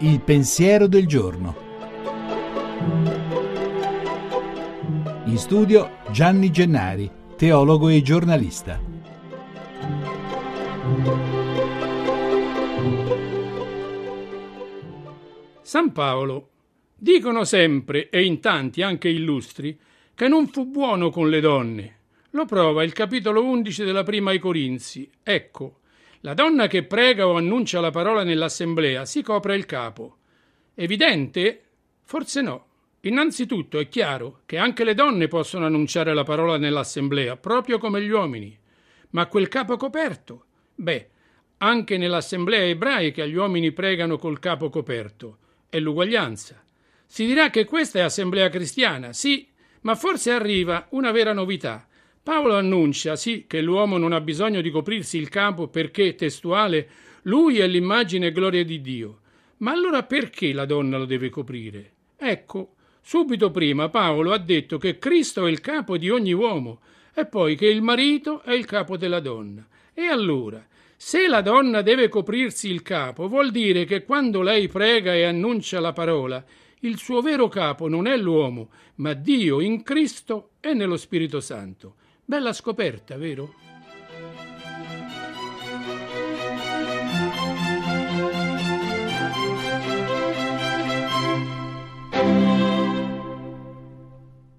Il pensiero del giorno. In studio Gianni Gennari, teologo e giornalista. San Paolo. Dicono sempre, e in tanti anche illustri, che non fu buono con le donne. Lo prova il capitolo 11 della prima ai Corinzi. Ecco, la donna che prega o annuncia la parola nell'assemblea si copre il capo. Evidente? Forse no. Innanzitutto è chiaro che anche le donne possono annunciare la parola nell'assemblea, proprio come gli uomini. Ma quel capo coperto? Beh, anche nell'assemblea ebraica gli uomini pregano col capo coperto. È l'uguaglianza. Si dirà che questa è assemblea cristiana, sì, ma forse arriva una vera novità. Paolo annuncia, sì, che l'uomo non ha bisogno di coprirsi il capo perché, testuale, lui è l'immagine e gloria di Dio. Ma allora perché la donna lo deve coprire? Ecco, subito prima Paolo ha detto che Cristo è il capo di ogni uomo e poi che il marito è il capo della donna. E allora, se la donna deve coprirsi il capo, vuol dire che quando lei prega e annuncia la parola, il suo vero capo non è l'uomo, ma Dio in Cristo e nello Spirito Santo. Bella scoperta, vero?